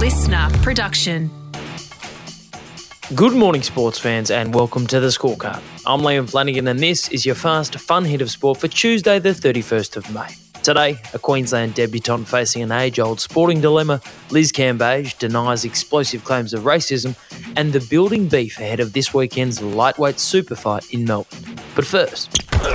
listener production. Good morning, sports fans, and welcome to the scorecard. I'm Liam Flanagan, and this is your fast, fun hit of sport for Tuesday, the 31st of May. Today, a Queensland debutant facing an age old sporting dilemma, Liz Cambage denies explosive claims of racism, and the building beef ahead of this weekend's lightweight super fight in Melbourne. But first, Golden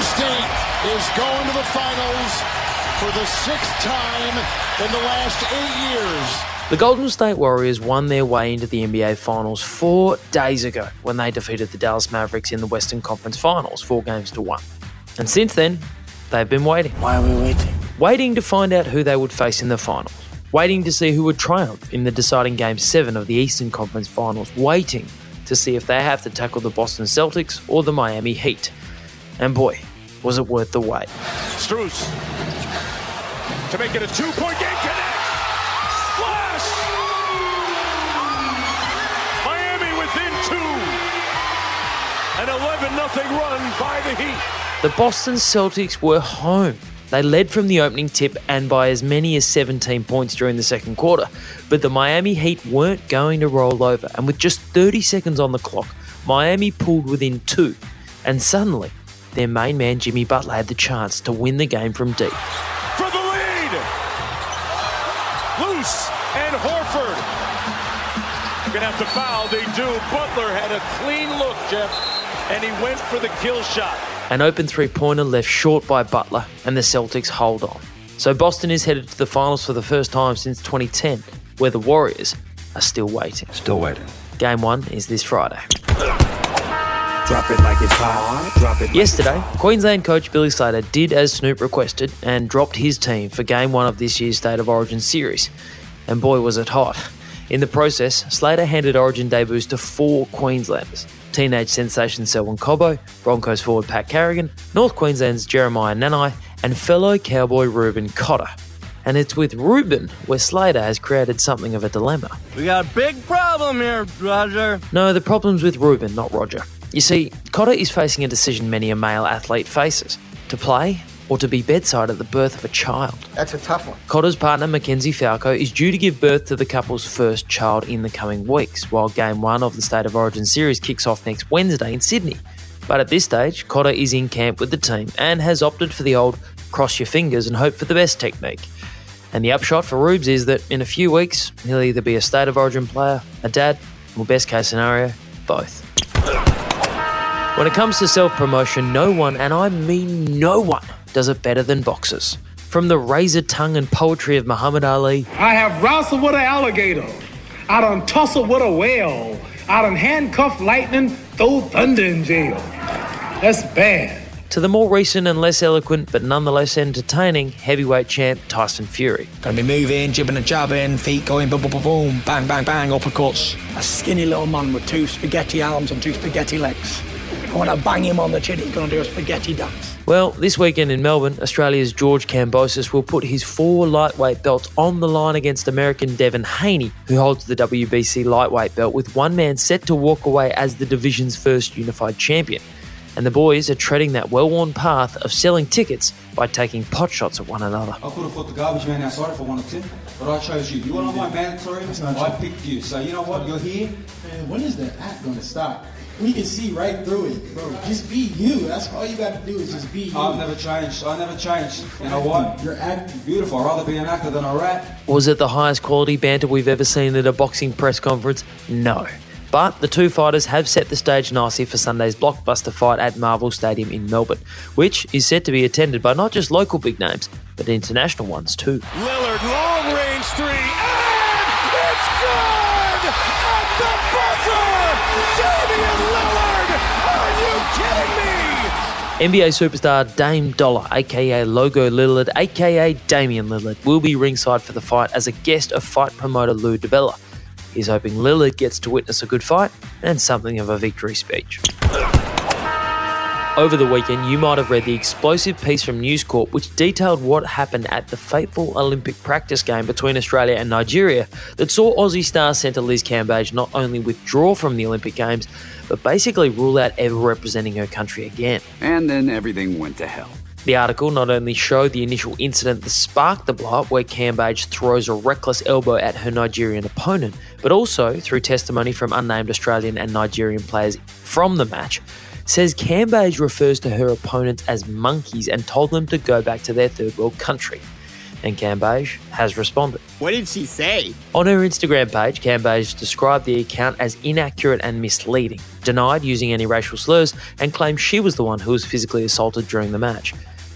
State is going to the finals for the sixth time in the last eight years. the Golden State Warriors won their way into the NBA Finals four days ago when they defeated the Dallas Mavericks in the Western Conference Finals, four games to one. And since then, they've been waiting. Why are we waiting? waiting to find out who they would face in the finals, waiting to see who would triumph in the deciding Game 7 of the Eastern Conference Finals, waiting to see if they have to tackle the Boston Celtics or the Miami Heat. And boy, was it worth the wait. Strus to make it a two-point game. Connect. Splash. Miami within two. An 11-0 run by the Heat. The Boston Celtics were home. They led from the opening tip and by as many as 17 points during the second quarter. But the Miami Heat weren't going to roll over, and with just 30 seconds on the clock, Miami pulled within two. And suddenly, their main man Jimmy Butler had the chance to win the game from deep. For the lead. Loose and Horford. Gonna have to foul. They do. Butler had a clean look, Jeff, and he went for the kill shot. An open three pointer left short by Butler, and the Celtics hold on. So Boston is headed to the finals for the first time since 2010, where the Warriors are still waiting. Still waiting. Game one is this Friday. Drop it like it's hot. Drop it. Like Yesterday, Queensland coach Billy Slater did as Snoop requested and dropped his team for game one of this year's State of Origin series. And boy, was it hot. In the process, Slater handed Origin debuts to four Queenslanders teenage sensation Selwyn Cobbo, Broncos forward Pat Carrigan, North Queensland's Jeremiah Nanai, and fellow cowboy Reuben Cotter. And it's with Reuben where Slater has created something of a dilemma. We got a big problem here, Roger. No, the problem's with Reuben, not Roger. You see, Cotter is facing a decision many a male athlete faces to play or to be bedside at the birth of a child. That's a tough one. Cotter's partner Mackenzie Falco is due to give birth to the couple's first child in the coming weeks, while Game 1 of the State of Origin series kicks off next Wednesday in Sydney. But at this stage, Cotter is in camp with the team and has opted for the old cross your fingers and hope for the best technique. And the upshot for Rubes is that in a few weeks, he'll either be a State of Origin player, a dad, or best case scenario, both. When it comes to self promotion, no one, and I mean no one, does it better than boxers. From the razor tongue and poetry of Muhammad Ali I have wrestled with an alligator. I done tussled with a whale. I done handcuffed lightning, throw thunder in jail. That's bad. to the more recent and less eloquent but nonetheless entertaining heavyweight champ Tyson Fury. Gonna be moving, jibbing and jabbing, feet going boom, boom, boom, boom, bang, bang, bang, uppercuts. A skinny little man with two spaghetti arms and two spaghetti legs. I want to bang him on the chin. He's going to do a spaghetti dance. Well, this weekend in Melbourne, Australia's George Kambosos will put his four lightweight belts on the line against American Devin Haney, who holds the WBC lightweight belt, with one man set to walk away as the division's first unified champion. And the boys are treading that well worn path of selling tickets by taking pot shots at one another. I could have put the garbage man outside if I wanted to, but I chose you. You were not my mandatory. I picked you. So you know what? You're here. Man, when is the act gonna stop? We can see right through it, bro. Just be you. That's all you got to do is just be you. I've never changed. I never changed. You know what? You're acting. Beautiful. I'd rather be an actor than a rat. Was it the highest quality banter we've ever seen at a boxing press conference? No. But the two fighters have set the stage nicely for Sunday's blockbuster fight at Marvel Stadium in Melbourne, which is set to be attended by not just local big names, but international ones too. Lillard, long range three, and it's good at the buzzer. Damian Lillard, are you kidding me? NBA superstar Dame Dolla, aka Logo Lillard, aka Damian Lillard, will be ringside for the fight as a guest of fight promoter Lou DiBella. He's hoping Lillard gets to witness a good fight and something of a victory speech. Over the weekend, you might have read the explosive piece from News Corp which detailed what happened at the fateful Olympic practice game between Australia and Nigeria that saw Aussie star centre Liz Cambage not only withdraw from the Olympic Games, but basically rule out ever representing her country again. And then everything went to hell. The article not only showed the initial incident that sparked the blow up, where Cambage throws a reckless elbow at her Nigerian opponent, but also through testimony from unnamed Australian and Nigerian players from the match, says Cambage refers to her opponents as monkeys and told them to go back to their third world country. And Cambage has responded. What did she say? On her Instagram page, Cambage described the account as inaccurate and misleading, denied using any racial slurs, and claimed she was the one who was physically assaulted during the match.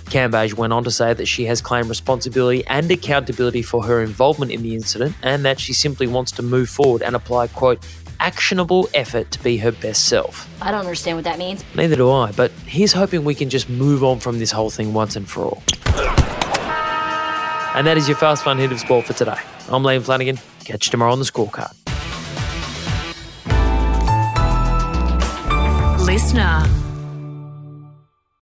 Cambage went on to say that she has claimed responsibility and accountability for her involvement in the incident and that she simply wants to move forward and apply, quote, actionable effort to be her best self. I don't understand what that means. Neither do I, but here's hoping we can just move on from this whole thing once and for all. And that is your fast fun hit of sport for today. I'm Liam Flanagan. Catch you tomorrow on the scorecard. Listener.